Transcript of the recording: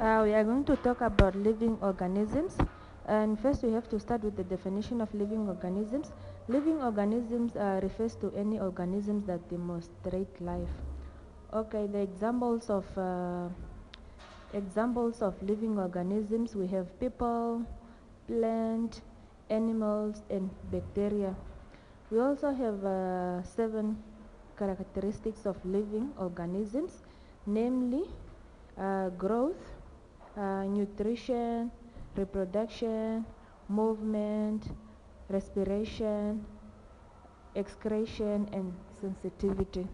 Uh, we are going to talk about living organisms. And first, we have to start with the definition of living organisms. Living organisms uh, refers to any organisms that demonstrate life. Okay, the examples of uh, examples of living organisms we have people, plant, animals, and bacteria. We also have uh, seven characteristics of living organisms, namely uh, growth, uh, nutrition, reproduction, movement, respiration, excretion, and sensitivity.